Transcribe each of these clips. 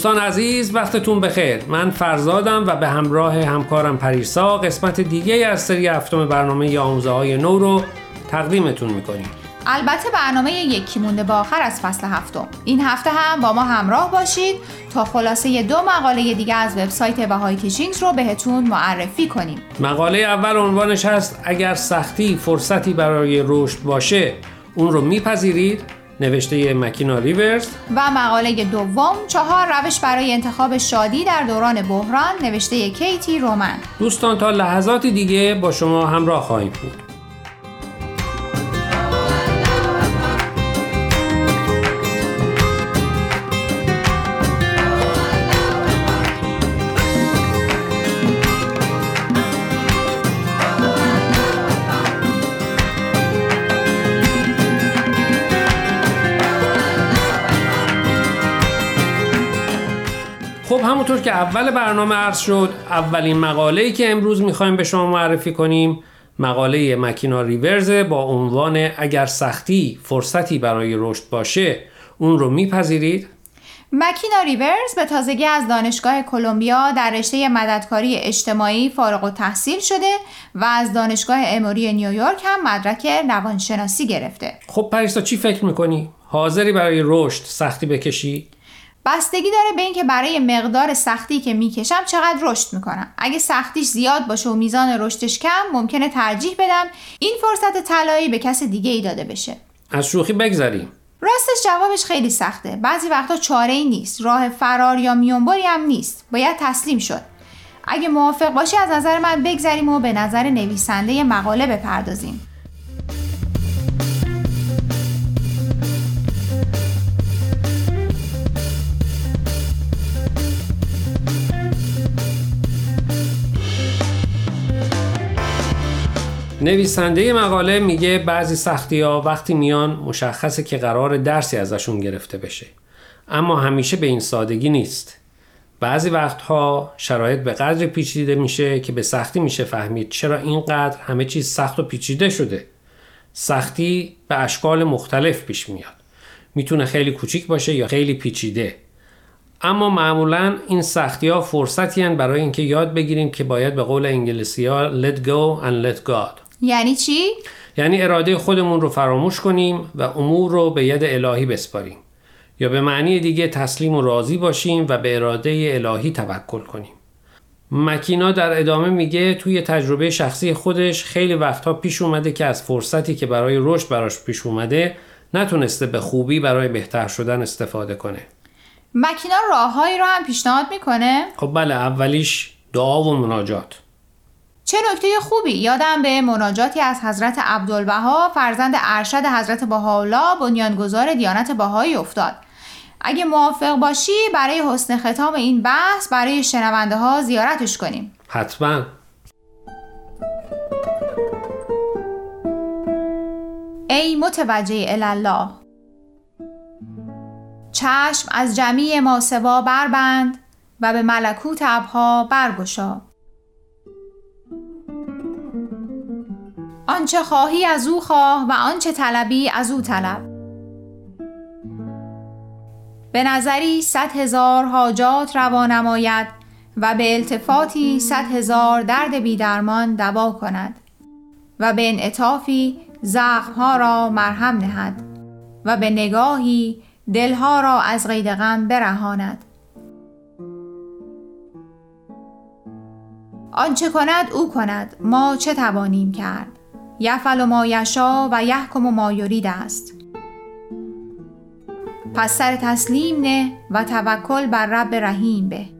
دوستان عزیز وقتتون بخیر. من فرزادم و به همراه همکارم پریسا قسمت دیگه از سری هفتم برنامه آموزه های نو رو تقدیمتون می‌کنیم. البته برنامه یکی مونده با آخر از فصل هفتم. این هفته هم با ما همراه باشید تا خلاصه دو مقاله دیگه از وبسایت بهای تیچینگز رو بهتون معرفی کنیم. مقاله اول عنوانش هست اگر سختی فرصتی برای رشد باشه اون رو میپذیرید. نوشته مکینا ریورز. و مقاله دوم چهار روش برای انتخاب شادی در دوران بحران نوشته کیتی رومن. دوستان تا لحظاتی دیگه با شما همراه خواهیم بود. همونطور که اول برنامه عرض شد اولین مقاله‌ای که امروز می‌خوایم به شما معرفی کنیم مقاله مکینا ریورز با عنوان اگر سختی فرصتی برای رشد باشه اون رو میپذیرید؟ مکینا ریورز به تازگی از دانشگاه کلمبیا در رشته مددکاری اجتماعی فارغ و تحصیل شده و از دانشگاه اموری نیویورک هم مدرک روانشناسی گرفته. خب پریسا چی فکر می‌کنی؟ حاضری برای رشد سختی بکشی؟ بستگی داره به اینکه برای مقدار سختی که می‌کشم چقدر رشد می‌کنم. اگه سختیش زیاد باشه و میزان رشدش کم ممکنه ترجیح بدم این فرصت طلایی به کس دیگه ای داده بشه. از شوخی بگذریم. راستش جوابش خیلی سخته. بعضی وقتا چاره ای نیست. راه فرار یا میونبری هم نیست. باید تسلیم شد. اگه موافق باشی از نظر من بگذریم و به نظر نویسنده مقاله بپردازیم. نویسنده مقاله میگه بعضی سختی ها وقتی میان مشخصه که قرار درسی ازشون گرفته بشه. اما همیشه به این سادگی نیست. بعضی وقتها شرایط به قدر پیچیده میشه که به سختی میشه فهمید چرا اینقدر همه چیز سخت و پیچیده شده. سختی به اشکال مختلف پیش میاد. می‌تونه خیلی کوچیک باشه یا خیلی پیچیده. اما معمولا این سختی ها فرصتی برای اینکه یاد بگیریم که باید به قول انگلیسی ها let go and let God. یعنی چی؟ یعنی اراده خودمون رو فراموش کنیم و امور رو به ید الهی بسپاریم یا به معنی دیگه تسلیم و راضی باشیم و به اراده الهی توکل کنیم مکینا در ادامه میگه توی تجربه شخصی خودش خیلی وقتها پیش اومده که از فرصتی که برای رشد براش پیش اومده نتونسته به خوبی برای بهتر شدن استفاده کنه مکینا راههایی رو هم پیشنهاد می‌کنه؟ خب بله اولیش دعا و مناجات چه نکته خوبی؟ یادم به مناجاتی از حضرت عبدالبها فرزند ارشد حضرت بهاءالله بنیانگذار دیانت بهایی افتاد. اگه موافق باشی برای حسن ختام این بحث برای شنونده ها زیارتش کنیم. حتما. ای متوجه الله چشم از جمیع ما سوا بربند و به ملکوت ابها برگشا. آنچه خواهی از او خواه و آنچه طلبی از او طلب. به نظری صد هزار حاجات روا نماید و به التفاتی صد هزار درد بیدرمان دوا کند و به انعطافی زخمها را مرهم نهد و به نگاهی دلها را از قید غم برهاند. آنچه کند او کند ما چه توانیم کرد؟ یفعل ما یشا و یحکم ما یرید است. پس سر تسلیم نه و توکل بر رب رحیم به.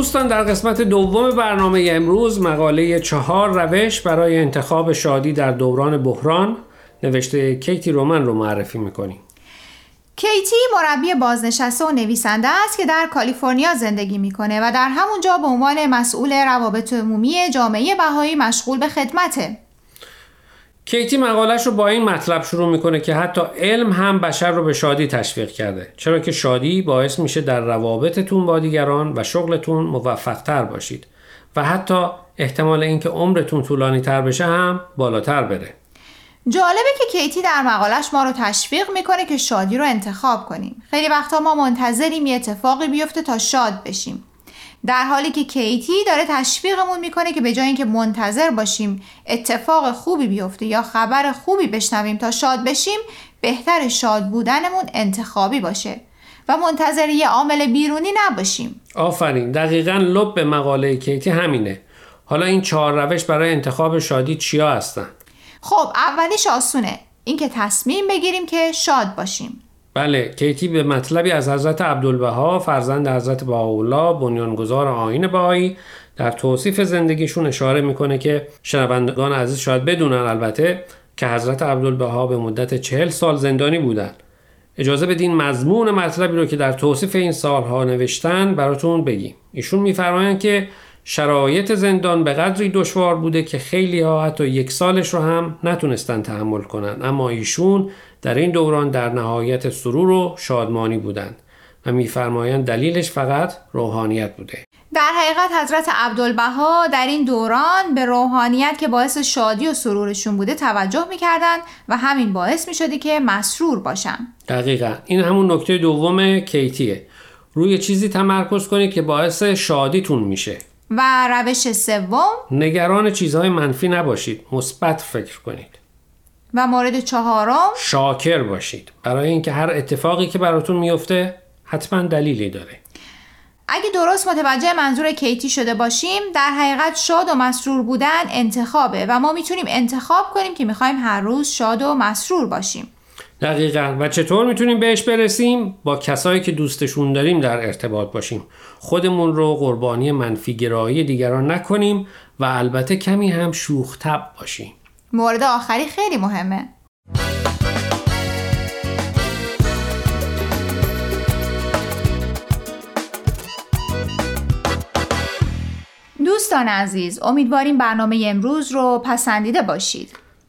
دوستان در قسمت دوم برنامه امروز مقاله چهار روش برای انتخاب شادی در دوران بحران نوشته کیتی رومن رو معرفی می‌کنیم. کیتی مربی بازنشسته و نویسنده است که در کالیفرنیا زندگی می‌کنه و در همونجا به عنوان مسئول روابط عمومی جامعه بهایی مشغول به خدمته. کیتی مقالش رو با این مطلب شروع می‌کنه که حتی علم هم بشر رو به شادی تشویق کرده چرا که شادی باعث میشه در روابطتون با دیگران و شغلتون موفقتر باشید و حتی احتمال اینکه عمرتون طولانی تر بشه هم بالاتر بره. جالبه که کیتی در مقالش ما رو تشویق می‌کنه که شادی رو انتخاب کنیم. خیلی وقتا ما منتظریم یه اتفاقی بیفته تا شاد بشیم. در حالی که کیتی داره تشویقمون می‌کنه که به جای اینکه منتظر باشیم اتفاق خوبی بیفته یا خبر خوبی بشنویم تا شاد بشیم بهتر شاد بودنمون انتخابی باشه و منتظر یه عامل بیرونی نباشیم. آفرین. دقیقا لب به مقاله کیتی همینه. حالا این چهار روش برای انتخاب شادی چیا هستن؟ خب اولیش آسونه. اینکه تصمیم بگیریم که شاد باشیم. بله کیتی به مطلبی از حضرت عبدالبها فرزند حضرت بهاءالله بنیانگذار آین بهایی در توصیف زندگیشون اشاره می‌کنه که شنوندگان عزیز شاید بدونن البته که حضرت عبدالبها به مدت چهل سال زندانی بودن. اجازه بدین مضمون مطلبی رو که در توصیف این سالها نوشتن براتون بگیم. ایشون میفرمایند که شرایط زندان به قدری دشوار بوده که خیلی ها حتی یک سالش رو هم نتونستن تحمل کنن. اما ایشون در این دوران در نهایت سرور و شادمانی بودند و میفرمایند دلیلش فقط روحانیت بوده. در حقیقت حضرت عبدالبها در این دوران به روحانیت که باعث شادی و سرورشون بوده توجه می‌کردن و همین باعث می‌شده که مسرور باشن. دقیقا. این همون نکته دوم کیتیه. روی چیزی تمرکز کنید که باعث شادیتون میشه. و روش سوم نگران چیزهای منفی نباشید. مثبت فکر کنید. و مورد چهارم شاکر باشید. برای اینکه هر اتفاقی که براتون میفته حتما دلیلی داره. اگه درست متوجه منظور کیتی شده باشیم در حقیقت شاد و مسرور بودن انتخابه و ما می‌تونیم انتخاب کنیم که می‌خوایم هر روز شاد و مسرور باشیم. دقیقا. و چطور می‌تونیم بهش برسیم؟ با کسایی که دوستشون داریم در ارتباط باشیم. خودمون رو قربانی منفی گرایی دیگران نکنیم و البته کمی هم شوخ باشیم. مورد آخری خیلی مهمه. دوستان عزیز امیدواریم برنامه امروز رو پسندیده باشید.